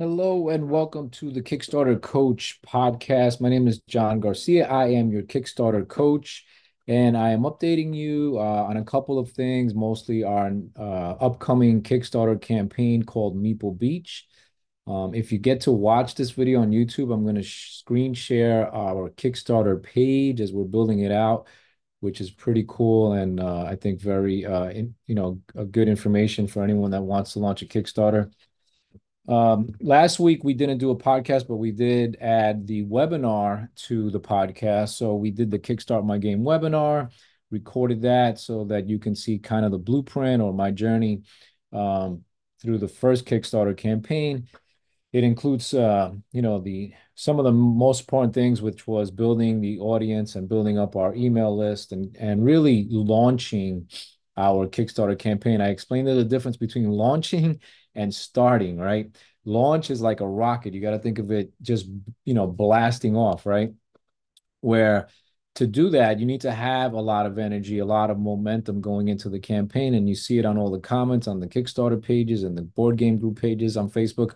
Hello and welcome to the Kickstarter Coach podcast. My name is John Garcia. I am your Kickstarter coach, and I am updating you uh, on a couple of things, mostly our uh, upcoming Kickstarter campaign called Meeple Beach. Um, if you get to watch this video on YouTube, I'm going to screen share our Kickstarter page as we're building it out, which is pretty cool and uh, I think very, uh, in, you know, good information for anyone that wants to launch a Kickstarter. Um, last week we didn't do a podcast, but we did add the webinar to the podcast. So we did the Kickstart My Game webinar, recorded that so that you can see kind of the blueprint or my journey um, through the first Kickstarter campaign. It includes, uh, you know, the some of the most important things, which was building the audience and building up our email list and and really launching our Kickstarter campaign. I explained the difference between launching and starting, right? Launch is like a rocket. You got to think of it just, you know, blasting off, right? Where to do that, you need to have a lot of energy, a lot of momentum going into the campaign. And you see it on all the comments on the Kickstarter pages and the board game group pages on Facebook.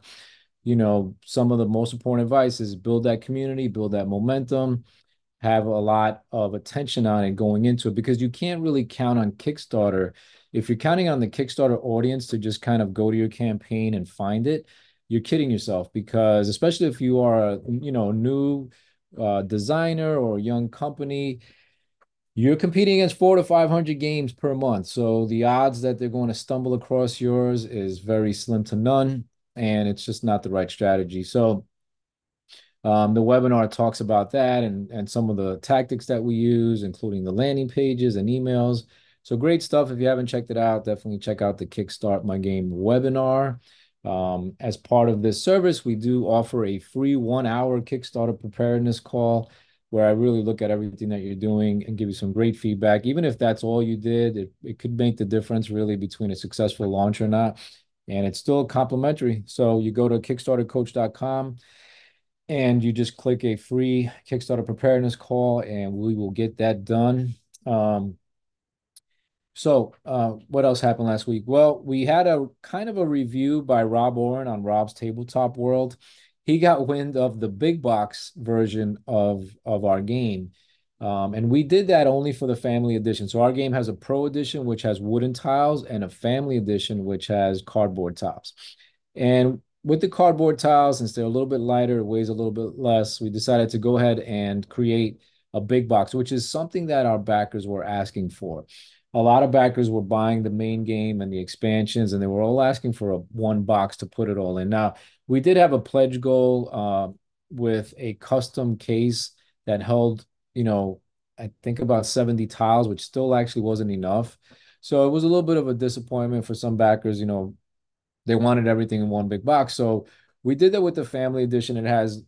You know, some of the most important advice is build that community, build that momentum, have a lot of attention on it going into it because you can't really count on Kickstarter. If you're counting on the Kickstarter audience to just kind of go to your campaign and find it, you're kidding yourself because especially if you are a you know new uh, designer or young company, you're competing against four to 500 games per month. So the odds that they're going to stumble across yours is very slim to none. And it's just not the right strategy. So um, the webinar talks about that and, and some of the tactics that we use, including the landing pages and emails. So great stuff. If you haven't checked it out, definitely check out the Kickstart My Game webinar. Um, as part of this service, we do offer a free one hour Kickstarter preparedness call where I really look at everything that you're doing and give you some great feedback. Even if that's all you did, it, it could make the difference really between a successful launch or not. And it's still complimentary. So you go to kickstartercoach.com and you just click a free Kickstarter preparedness call, and we will get that done. Um, so, uh, what else happened last week? Well, we had a kind of a review by Rob Oren on Rob's Tabletop World. He got wind of the big box version of of our game. Um, and we did that only for the family edition. So our game has a pro edition, which has wooden tiles, and a family edition, which has cardboard tops. And with the cardboard tiles, since they're a little bit lighter, it weighs a little bit less, we decided to go ahead and create a big box, which is something that our backers were asking for. A lot of backers were buying the main game and the expansions, and they were all asking for a one box to put it all in. Now, we did have a pledge goal uh, with a custom case that held, you know, I think about 70 tiles, which still actually wasn't enough. So it was a little bit of a disappointment for some backers, you know, they wanted everything in one big box. So we did that with the family edition. It has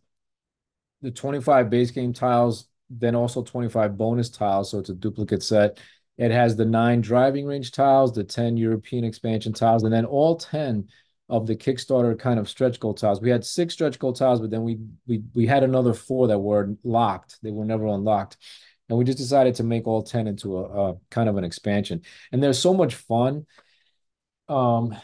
the 25 base game tiles, then also 25 bonus tiles. So it's a duplicate set. It has the nine driving range tiles, the 10 European expansion tiles, and then all 10 of the Kickstarter kind of stretch goal tiles. We had six stretch goal tiles, but then we we we had another four that were locked. They were never unlocked. And we just decided to make all 10 into a, a kind of an expansion. And there's so much fun. Um,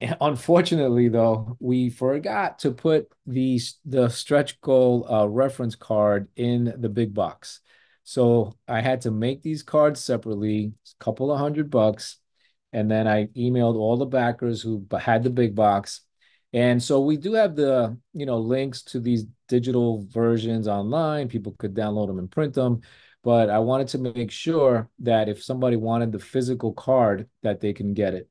Unfortunately, though, we forgot to put the the stretch goal uh, reference card in the big box. So I had to make these cards separately, a couple of hundred bucks, and then I emailed all the backers who had the big box. And so we do have the you know links to these digital versions online. People could download them and print them. But I wanted to make sure that if somebody wanted the physical card, that they can get it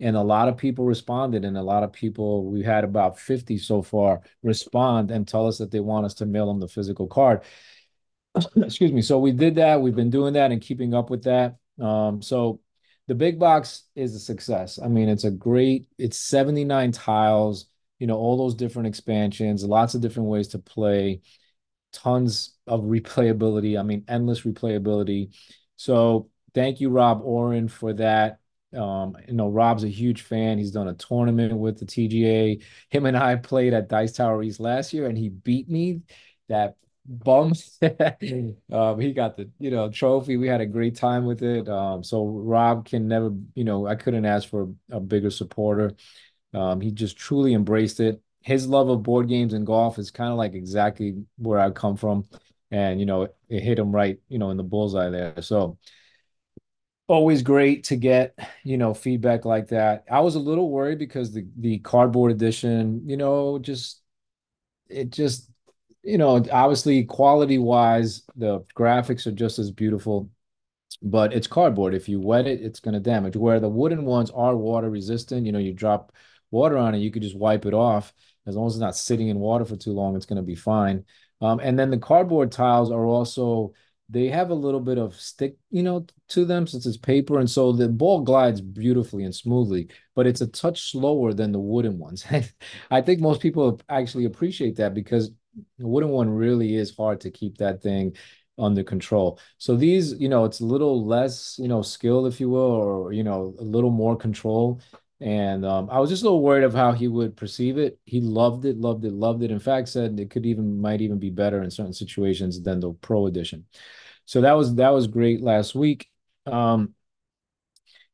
and a lot of people responded and a lot of people we had about 50 so far respond and tell us that they want us to mail them the physical card excuse me so we did that we've been doing that and keeping up with that um, so the big box is a success i mean it's a great it's 79 tiles you know all those different expansions lots of different ways to play tons of replayability i mean endless replayability so thank you rob oren for that um, you know, Rob's a huge fan. He's done a tournament with the TGA. Him and I played at Dice Tower East last year, and he beat me. That bum. um, he got the you know trophy. We had a great time with it. Um, so Rob can never, you know, I couldn't ask for a, bigger supporter. Um, he just truly embraced it. His love of board games and golf is kind of like exactly where I come from. And, you know, it, it hit him right, you know, in the bullseye there. So always great to get, you know, feedback like that. I was a little worried because the the cardboard edition, you know, just it just, you know, obviously quality wise, the graphics are just as beautiful but it's cardboard. If you wet it, it's going to damage. Where the wooden ones are water resistant, you know, you drop water on it, you could just wipe it off. As long as it's not sitting in water for too long, it's going to be fine. Um, and then the cardboard tiles are also they have a little bit of stick, you know, to them since it's paper, and so the ball glides beautifully and smoothly. But it's a touch slower than the wooden ones. I think most people actually appreciate that because the wooden one really is hard to keep that thing under control. So these, you know, it's a little less, you know, skill, if you will, or you know, a little more control. And um, I was just a little worried of how he would perceive it. He loved it, loved it, loved it. In fact, said it could even might even be better in certain situations than the Pro Edition. So that was that was great last week. Um,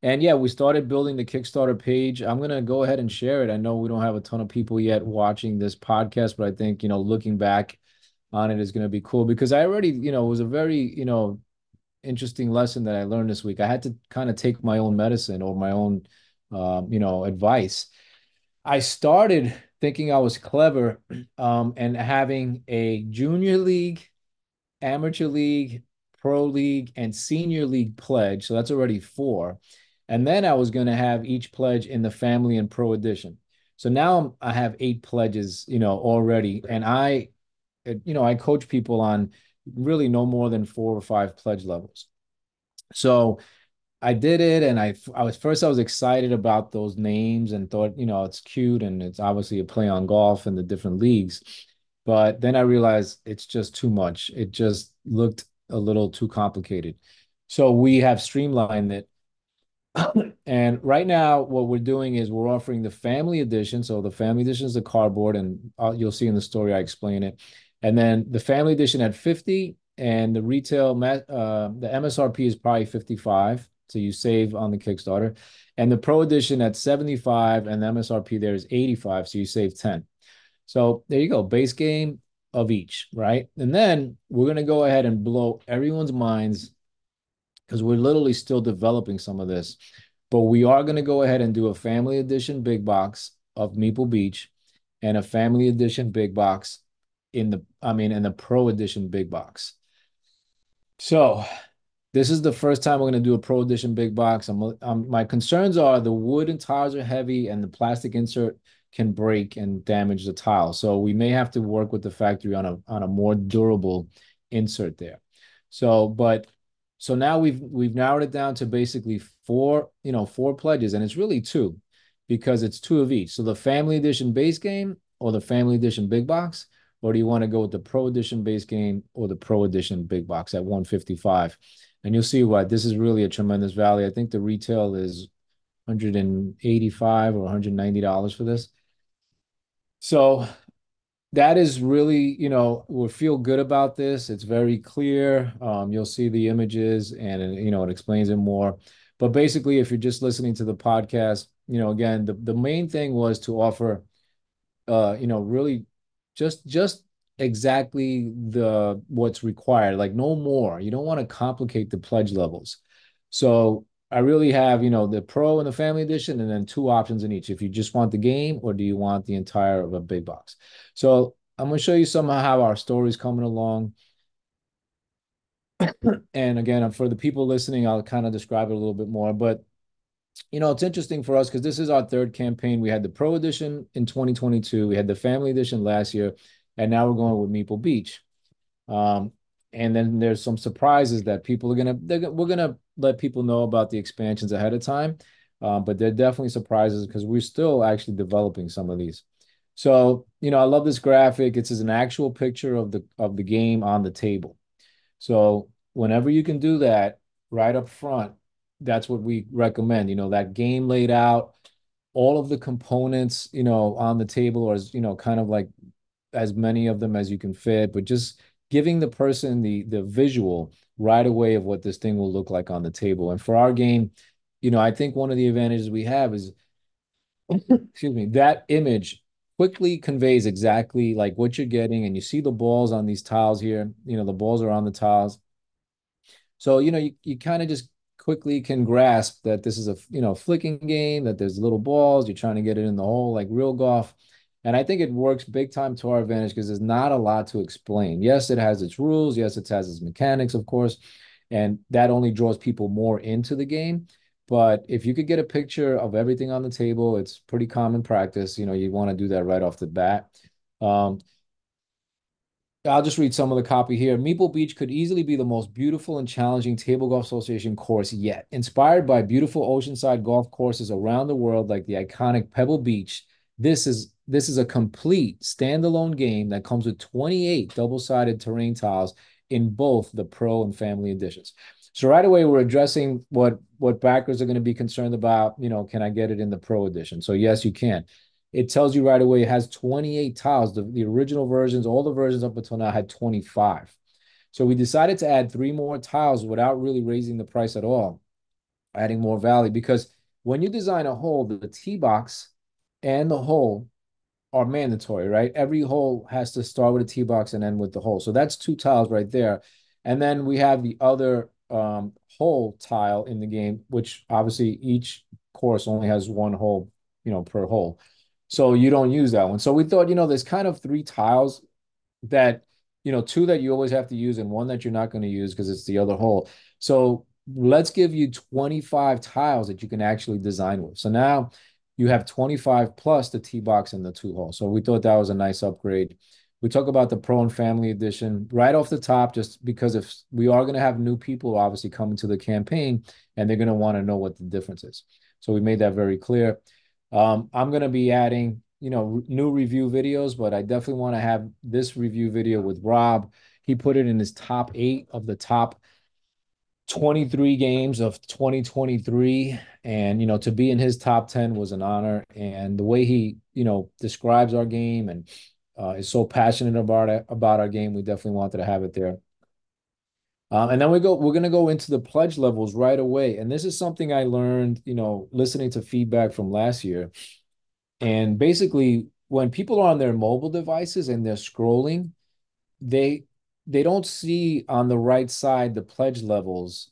and yeah, we started building the Kickstarter page. I'm gonna go ahead and share it. I know we don't have a ton of people yet watching this podcast, but I think you know, looking back on it is going to be cool because I already, you know, it was a very, you know, interesting lesson that I learned this week. I had to kind of take my own medicine or my own, um, you know, advice. I started thinking I was clever um, and having a junior league, amateur league, pro league, and senior league pledge. So that's already four. And then I was going to have each pledge in the family and pro edition. So now I have eight pledges, you know, already. And I uh, you know, I coach people on really no more than four or five pledge levels. So I did it, and I I was first I was excited about those names and thought, you know, it's cute and it's obviously a play on golf and the different leagues. But then I realized it's just too much. It just looked a little too complicated. So we have streamlined it. And right now, what we're doing is we're offering the family edition. So the family edition is the cardboard, and I'll, you'll see in the story I explain it. And then the family edition at 50 and the retail, uh, the MSRP is probably 55. So you save on the Kickstarter. And the Pro edition at 75 and the MSRP there is 85. So you save 10. So there you go. Base game of each, right? And then we're to go ahead and blow everyone's minds because we're literally still developing some of this. But we are going to go ahead and do a family edition big box of Meeple Beach and a family edition big box in the I mean in the pro edition big box. So this is the first time we're going to do a pro edition big box. I'm, I'm, my concerns are the wood and tiles are heavy and the plastic insert can break and damage the tile. So we may have to work with the factory on a on a more durable insert there. So, but so now we've we've narrowed it down to basically four, you know, four pledges, and it's really two because it's two of each. So the family edition base game or the family edition big box or do you want to go with the Pro Edition base game or the Pro Edition big box at 155? And you'll see why this is really a tremendous value. I think the retail is 185 or 190 dollars for this. So that is really, you know, we feel good about this. It's very clear. Um, you'll see the images and, you know, it explains it more. But basically, if you're just listening to the podcast, you know, again, the, the main thing was to offer, uh, you know, really just just exactly the what's required like no more you don't want to complicate the pledge levels so i really have you know the pro and the family edition and then two options in each if you just want the game or do you want the entire of a big box so i'm going to show you some how our story is coming along and again for the people listening i'll kind of describe it a little bit more but you know, it's interesting for us because this is our third campaign. We had the Pro Edition in 2022, we had the Family Edition last year, and now we're going with Meeple Beach. Um, and then there's some surprises that people are gonna we're gonna let people know about the expansions ahead of time. Um, but they're definitely surprises because we're still actually developing some of these. So, you know, I love this graphic. It's an actual picture of the of the game on the table. So whenever you can do that right up front, that's what we recommend. You know, that game laid out, all of the components, you know, on the table, or as you know, kind of like as many of them as you can fit, but just giving the person the the visual right away of what this thing will look like on the table. And for our game, you know, I think one of the advantages we have is excuse me, that image quickly conveys exactly like what you're getting. And you see the balls on these tiles here. You know, the balls are on the tiles. So, you know, you, you kind of just quickly can grasp that this is a, you know, flicking game, that there's little balls, you're trying to get it in the hole like real golf. And I think it works big time to our advantage because there's not a lot to explain. Yes, it has its rules. Yes, it has its mechanics, of course. And that only draws people more into the game. But if you could get a picture of everything on the table, it's pretty common practice. You know, you want to do that right off the bat. Um, I'll just read some of the copy here. Meeple Beach could easily be the most beautiful and challenging Table Golf Association course yet. Inspired by beautiful oceanside golf courses around the world like the iconic Pebble Beach, this is this is a complete standalone game that comes with 28 double-sided terrain tiles in both the pro and family editions. So right away we're addressing what what backers are going to be concerned about, you know, can I get it in the pro edition? So yes, you can it tells you right away it has 28 tiles. The, the original versions, all the versions up until now had 25. So we decided to add three more tiles without really raising the price at all, adding more value. Because when you design a hole, the tee box and the hole are mandatory, right? Every hole has to start with a tee box and end with the hole. So that's two tiles right there. And then we have the other um, hole tile in the game, which obviously each course only has one hole, you know, per hole. So you don't use that one. So we thought, you know, there's kind of three tiles that, you know, two that you always have to use and one that you're not going to use because it's the other hole. So let's give you 25 tiles that you can actually design with. So now you have 25 plus the tee box and the two hole. So we thought that was a nice upgrade. We talk about the Pro and Family Edition right off the top, just because if we are going to have new people obviously coming to the campaign and they're going to want to know what the difference is. So we made that very clear. Um, I'm going to be adding, you know, new review videos, but I definitely want to have this review video with Rob. He put it in his top eight of the top 23 games of 2023. And, you know, to be in his top 10 was an honor. And the way he, you know, describes our game and uh, is so passionate about it, about our game, we definitely wanted to have it there. Um, and then we go, we're going to go into the pledge levels right away. And this is something I learned, you know, listening to feedback from last year. And basically, when people are on their mobile devices and they're scrolling, they they don't see on the right side the pledge levels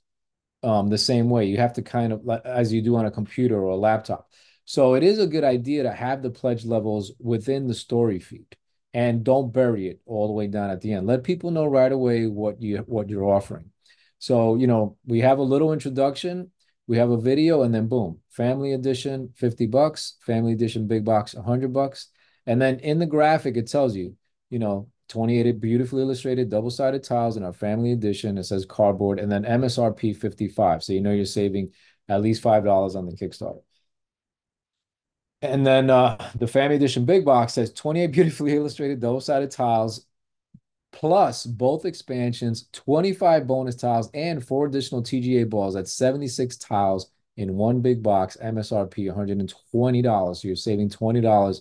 um, the same way. You have to kind of as you do on a computer or a laptop. So it is a good idea to have the pledge levels within the story feed and don't bury it all the way down at the end. Let people know right away what you what you're offering. So, you know, we have a little introduction, we have a video, and then boom, family edition, 50 bucks, family edition big box, 100 bucks. And then in the graphic, it tells you, you know, 28 beautifully illustrated double-sided tiles in our family edition. It says cardboard and then MSRP 55. So you know you're saving at least $5 on the Kickstarter. And then uh, the family edition big box says 28 beautifully illustrated double-sided tiles, plus both expansions, 25 bonus tiles, and four additional TGA balls. That's 76 tiles in one big box, MSRP $120. So you're saving $20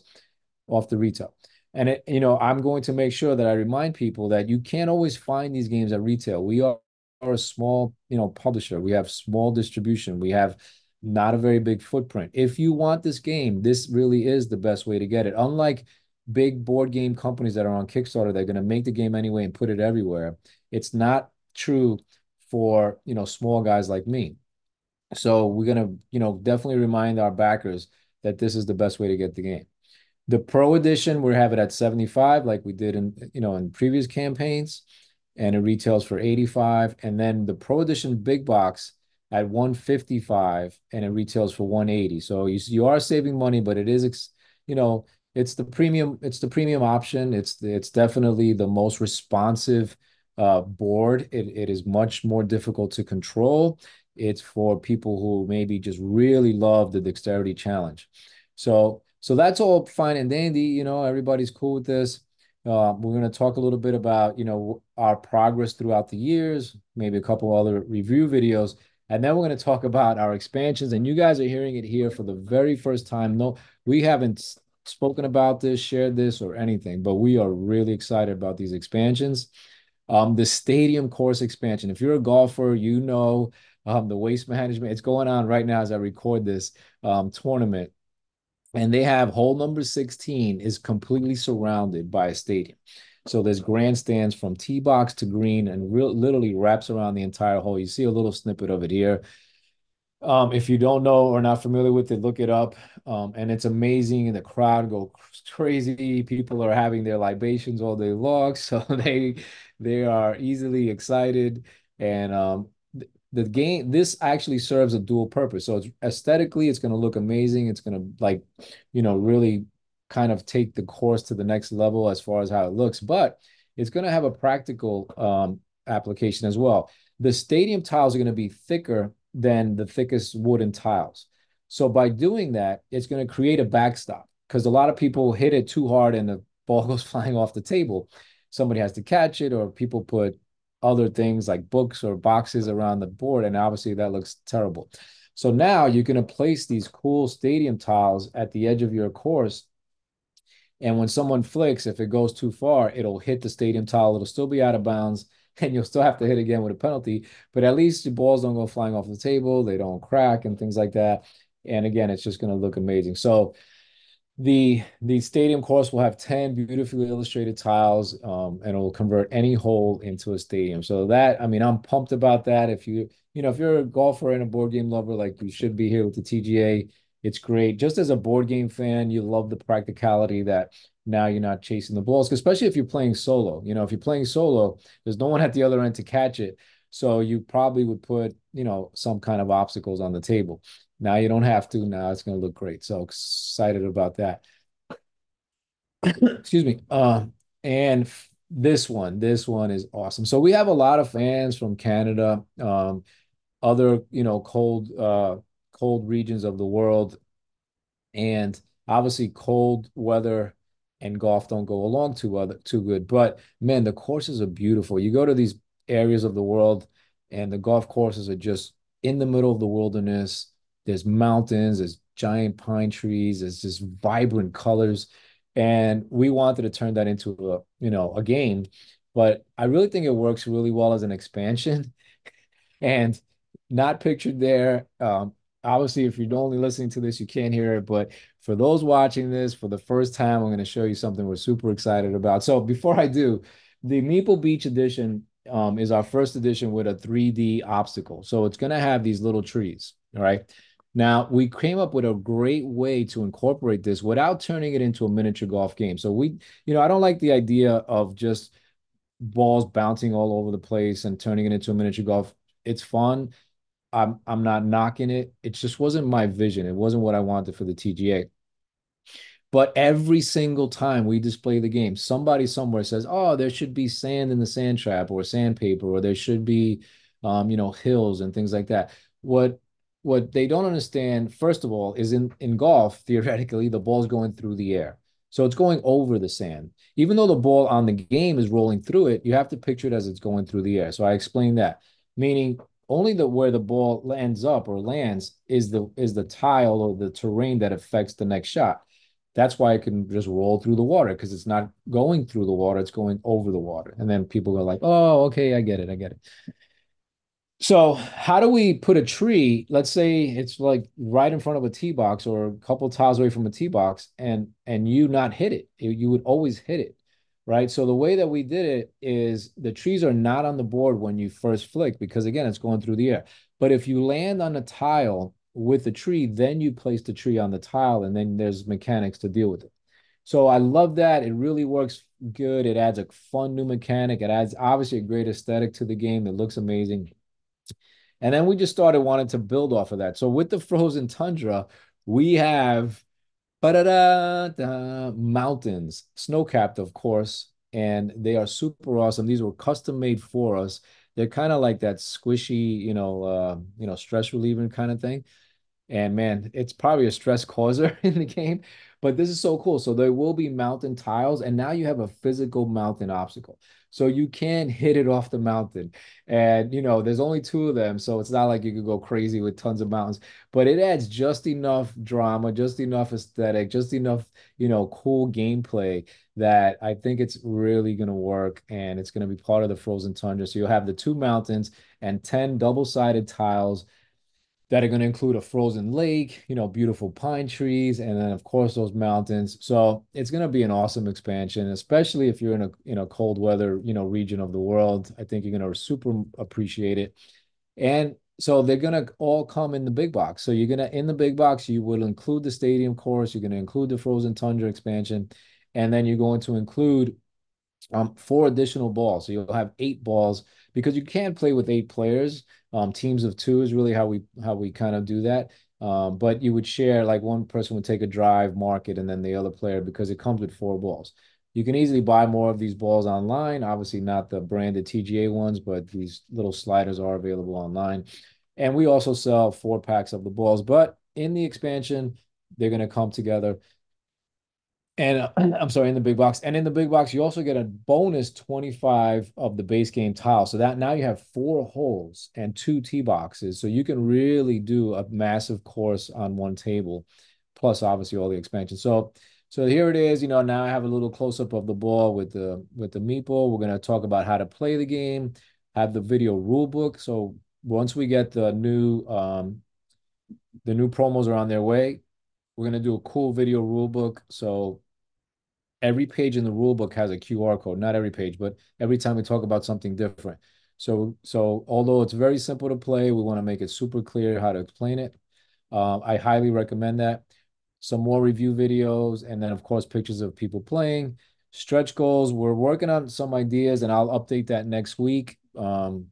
off the retail. And it, you know, I'm going to make sure that I remind people that you can't always find these games at retail. We are, are a small, you know, publisher. We have small distribution. We have not a very big footprint. If you want this game, this really is the best way to get it. Unlike big board game companies that are on Kickstarter, they're going to make the game anyway and put it everywhere. It's not true for, you know, small guys like me. So we're going to, you know, definitely remind our backers that this is the best way to get the game. The Pro Edition, we have it at 75 like we did in, you know, in previous campaigns and it retails for 85 and then the Pro Edition big box at 155 and it retails for 180. So you you are saving money, but it is you know it's the premium it's the premium option. It's it's definitely the most responsive uh, board. It it is much more difficult to control. It's for people who maybe just really love the dexterity challenge. So so that's all fine and dandy. You know everybody's cool with this. Uh, we're going to talk a little bit about you know our progress throughout the years, maybe a couple other review videos and then we're going to talk about our expansions. And you guys are hearing it here for the very first time. No, we haven't spoken about this, shared this, or anything, but we are really excited about these expansions. Um, the stadium course expansion. If you're a golfer, you know um, the waste management. It's going on right now as I record this um, tournament. And they have hole number 16 is completely surrounded by a stadium. So there's grandstands from tee box to green and literally wraps around the entire hole. You see a little snippet of it here. Um, if you don't know or not familiar with it, look it up. Um, and it's amazing. And the crowd go crazy. People are having their libations all day long, so they they are easily excited. And um, the game this actually serves a dual purpose. So it's aesthetically, it's going to look amazing. It's going to like, you know, really kind of take the course to the next level as far as how it looks, but it's going to have a practical um, application as well. The stadium tiles are going to be thicker than the thickest wooden tiles. So by doing that, it's going to create a backstop because a lot of people hit it too hard and the ball goes flying off the table. Somebody has to catch it, or people put other things like books or boxes around the board, and obviously that looks terrible. So now you're going to place these cool stadium tiles at the edge of your course. And when someone flicks, if it goes too far, it'll hit the stadium tile. It'll still be out of bounds, and you'll still have to hit again with a penalty. But at least the balls don't go flying off the table, they don't crack, and things like that. And again, it's just going to look amazing. So the the stadium course will have 10 beautifully illustrated tiles um, and it will convert any hole into a stadium. So that i mean i'm pumped about that. If you you know if you're a golfer and a board game lover like you should be here with the tga it's great. Just as a board game fan you love the practicality that now you're not chasing the balls especially if you're playing solo. You know if you're playing solo there's no one at the other end to catch it. So you probably would put you know some kind of obstacles on the table now you don't have to. Now it's going to look great. So excited about that. Excuse me. Uh, and this one, this one is awesome. So we have a lot of fans from Canada, um, other, you know, cold, uh, cold regions of the world. And obviously cold weather and golf don't go along too other too good. But man, the courses are beautiful. You go to these areas of the world and the golf courses are just in the middle of the wilderness there's mountains, there's giant pine trees, there's just vibrant colors. And we wanted to turn that into a, you know, a game. But I really think it works really well as an expansion and not pictured there. Um, obviously, if you're only listening to this, you can't hear it. But for those watching this for the first time, I'm going to show you something we're super excited about. So before I do, the Meeple Beach edition um, is our first edition with a 3D obstacle. So it's going to have these little trees. All right. Now, we came up with a great way to incorporate this without turning it into a miniature golf game. So we, you know, I don't like the idea of just balls bouncing all over the place and turning it into a miniature golf. It's fun. I'm I'm not knocking it. It just wasn't my vision. It wasn't what I wanted for the TGA. But every single time we display the game, somebody somewhere says, "Oh, there should be sand in the sand trap or sandpaper, or there should be, um, you know, hills and things like that." What what they don't understand, first of all, is in, in golf, theoretically, the ball's going through the air. So it's going over the sand. Even though the ball on the game is rolling through it, you have to picture it as it's going through the air. So I explained that, meaning only the where the ball lands up or lands is the is the tile or the terrain that affects the next shot. That's why it can just roll through the water because it's not going through the water, it's going over the water. And then people go like, "Oh, okay, I get it, I get it." So how do we put a tree? Let's say it's like right in front of a tee box or a couple tiles away from a tee box, and and you not hit it. You would always hit it, right? So the way that we did it is the trees are not on the board when you first flick because again it's going through the air. But if you land on a tile with the tree, then you place the tree on the tile, and then there's mechanics to deal with it. So I love that. It really works good. It adds a fun new mechanic. It adds obviously a great aesthetic to the game. It looks amazing. And then we just started wanting to build off of that. So with the frozen tundra, we have mountains, snow capped, of course, and they are super awesome. These were custom made for us. They're kind of like that squishy, you know, uh, you know, stress reliever kind of thing. And man, it's probably a stress causer in the game, but this is so cool. So there will be mountain tiles, and now you have a physical mountain obstacle. So you can hit it off the mountain. And you know, there's only two of them, so it's not like you could go crazy with tons of mountains, but it adds just enough drama, just enough aesthetic, just enough, you know, cool gameplay that I think it's really gonna work and it's gonna be part of the frozen tundra. So you'll have the two mountains and 10 double-sided tiles that are going to include a frozen lake, you know, beautiful pine trees, and then of course those mountains. So it's going to be an awesome expansion, especially if you're in a in a cold weather, you know, region of the world. I think you're going to super appreciate it. And so they're going to all come in the big box. So you're going to in the big box, you will include the stadium course, you're going to include the frozen tundra expansion, and then you're going to include um, four additional balls. So you'll have eight balls because you can't play with eight players. Um, teams of two is really how we how we kind of do that. Um, but you would share like one person would take a drive, mark it, and then the other player because it comes with four balls. You can easily buy more of these balls online. Obviously, not the branded TGA ones, but these little sliders are available online. And we also sell four packs of the balls. But in the expansion, they're going to come together and uh, I'm sorry, in the big box. And in the big box, you also get a bonus 25 of the base game tile. So that now you have four holes and two tee boxes. So you can really do a massive course on one table, plus obviously all the expansion. So so here it is. You know, now I have a little close up of the ball with the with the meeple. We're gonna talk about how to play the game, have the video rule book. So once we get the new um the new promos are on their way, we're gonna do a cool video rule book. So every page in the rule book has a QR code. Not every page, but every time we talk about something different. So, so although it's very simple to play, we want to make it super clear how to explain it. Uh, I highly recommend that. Some more review videos, and then of course pictures of people playing. Stretch goals. We're working on some ideas, and I'll update that next week. Um,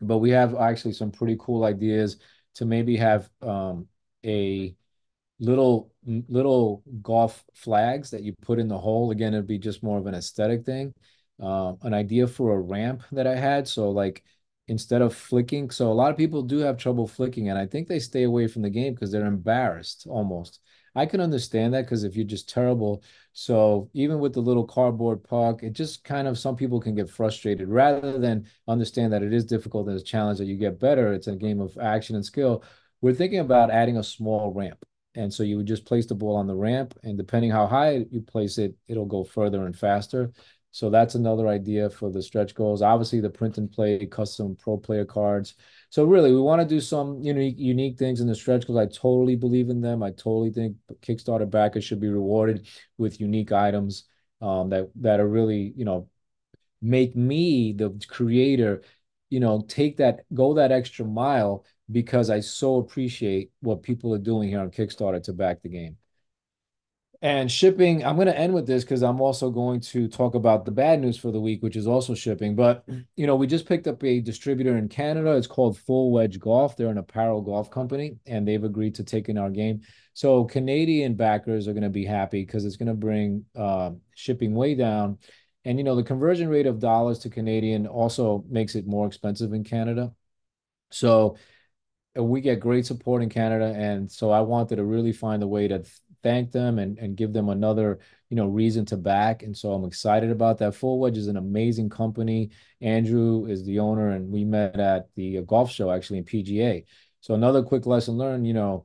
but we have actually some pretty cool ideas to maybe have um, a little little golf flags that you put in the hole. Again, it'd be just more of an aesthetic thing. Uh, an idea for a ramp that I had. So like instead of flicking, so a lot of people do have trouble flicking, and I think they stay away from the game because they're embarrassed almost. I can understand that because if you're just terrible, so even with the little cardboard puck, it just kind of some people can get frustrated rather than understand that it is difficult and a challenge that you get better. It's a game of action and skill. We're thinking about adding a small ramp. And so you would just place the ball on the ramp, and depending how high you place it, it'll go further and faster. So that's another idea for the stretch goals. Obviously, the print and play custom pro player cards. So really, we want to do some unique unique things in the stretch goals. I totally believe in them. I totally think Kickstarter backers should be rewarded with unique items um, that that are really you know make me the creator you know take that go that extra mile because I so appreciate what people are doing here on Kickstarter to back the game. And shipping, I'm going to end with this because I'm also going to talk about the bad news for the week, which is also shipping. But, you know, we just picked up a distributor in Canada. It's called Full Wedge Golf. They're an apparel golf company, and they've agreed to take in our game. So Canadian backers are going to be happy because it's going to bring uh, shipping way down. And, you know, the conversion rate of dollars to Canadian also makes it more expensive in Canada. So, we get great support in Canada, and so I wanted to really find a way to thank them and and give them another you know reason to back. And so I'm excited about that. Full Wedge is an amazing company. Andrew is the owner, and we met at the golf show actually in PGA. So another quick lesson learned. You know,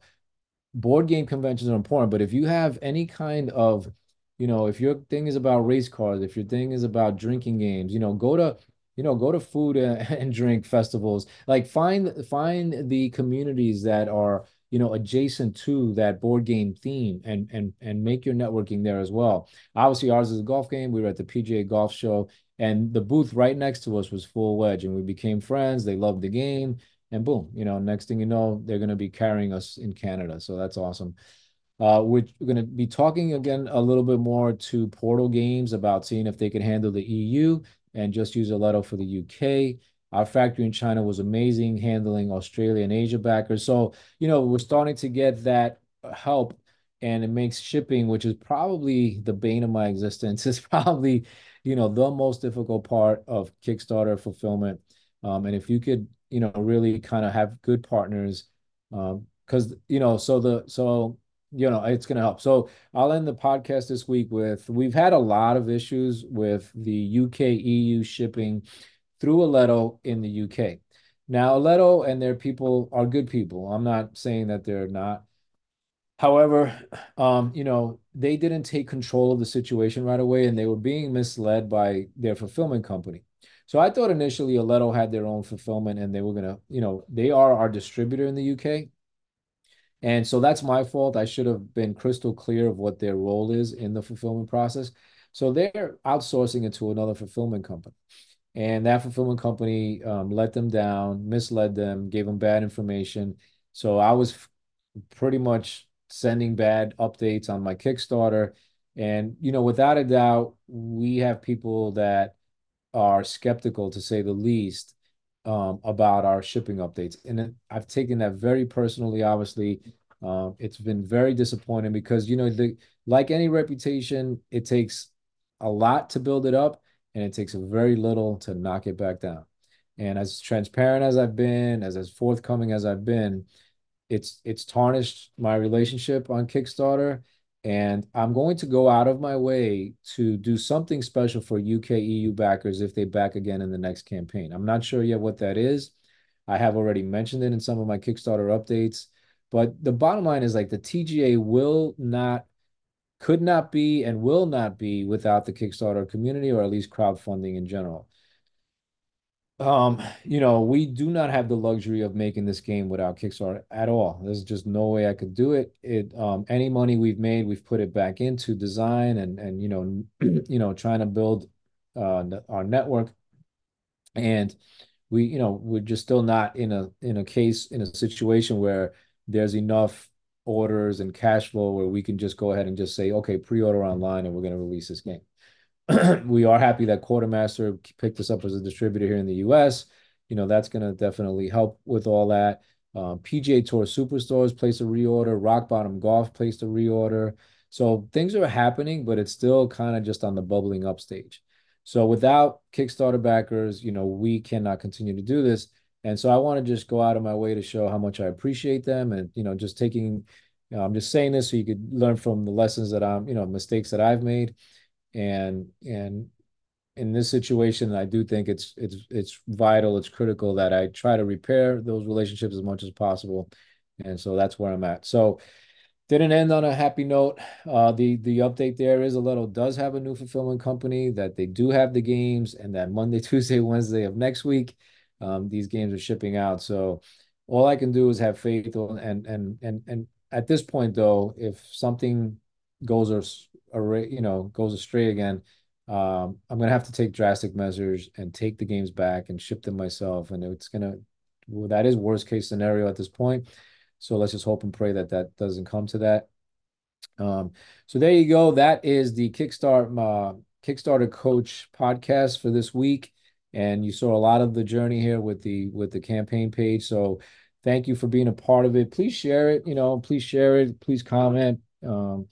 board game conventions are important, but if you have any kind of you know, if your thing is about race cars, if your thing is about drinking games, you know, go to you know go to food and drink festivals. Like find find the communities that are you know adjacent to that board game theme and and and make your networking there as well. Obviously ours is a golf game. We were at the pga golf show and the booth right next to us was full wedge and we became friends. They loved the game and boom you know next thing you know they're going to be carrying us in canada. So that's awesome. Uh, we're going to be talking again a little bit more to Portal Games about seeing if they can handle the EU and just use Aleto for the UK. Our factory in China was amazing handling Australia and Asia backers. So, you know, we're starting to get that help and it makes shipping, which is probably the bane of my existence, is probably, you know, the most difficult part of Kickstarter fulfillment. Um, and if you could, you know, really kind of have good partners, because, um, you know, so the, so you know it's going to help. So i'll end the podcast this week with we've had a lot of issues with the uk eu shipping through aleto in the uk now aleto and their people are good people. I'm not saying that they're not. However um you know they didn't take control of the situation right away and they were being misled by their fulfillment company. So I thought initially Aledo had their own fulfillment and they were gonna, you know, they are our distributor in the UK. And so that's my fault. I should have been crystal clear of what their role is in the fulfillment process. So they're outsourcing it to another fulfillment company. And that fulfillment company um, let them down, misled them, gave them bad information. So I was pretty much sending bad updates on my Kickstarter. And, you know, without a doubt, we have people that are skeptical, to say the least, um, about our shipping updates. And I've taken that very personally, obviously. Um, it's been very disappointing because, you know, the like any reputation, it takes a lot to build it up and it takes a very little to knock it back down. And as transparent as I've been, as as forthcoming as I've been, it's it's tarnished my relationship on Kickstarter. And I'm going to go out of my way to do something special for UK EU backers if they back again in the next campaign. I'm not sure yet what that is. I have already mentioned it in some of my Kickstarter updates. But the bottom line is like the TGA will not could not be and will not be without the Kickstarter community or at least crowdfunding in general. Um, you know, we do not have the luxury of making this game without Kickstarter at all. There's just no way I could do it. It um any money we've made, we've put it back into design and and you know, you know, trying to build uh our network. And we, you know, we're just still not in a in a case in a situation where there's enough orders and cash flow where we can just go ahead and just say, okay, pre-order online and we're going to release this game. we are happy that Quartermaster picked us up as a distributor here in the US. You know, that's going to definitely help with all that. Um, PGA Tour Superstores placed a reorder. Rock Bottom Golf placed a reorder. So things are happening, but it's still kind of just on the bubbling up stage. So without Kickstarter backers, you know, we cannot continue to do this. And so I want to just go out of my way to show how much I appreciate them and, you know, just taking, you know, I'm just saying this so you could learn from the lessons that I'm, you know, mistakes that I've made. And, and in this situation, I do think it's, it's, it's vital, it's critical that I try to repair those relationships as much as possible. And so that's where I'm at. So didn't end on a happy note. Uh, the the update there is Aledo does have a new fulfillment company that they do have the games, and that Monday, Tuesday, Wednesday of next week, um, these games are shipping out. So all I can do is have faith. And and and and at this point, though, if something goes you know goes astray again, um, I'm gonna have to take drastic measures and take the games back and ship them myself. And it's gonna well, that is worst case scenario at this point. So let's just hope and pray that that doesn't come to that. Um, so there you go. That is the Kickstart uh, Kickstarter Coach podcast for this week and you saw a lot of the journey here with the with the campaign page. So thank you for being a part of it. Please share it. You know, please share it. Please comment. Um,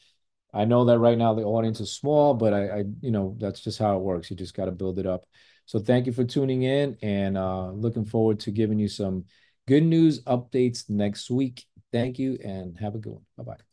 I know that right now the audience is small, but I, I you know, that's just how it works. You just got to build it up. So thank you for tuning in, and uh, looking forward to giving you some good news updates next week. Thank you, and have a good one. Bye bye.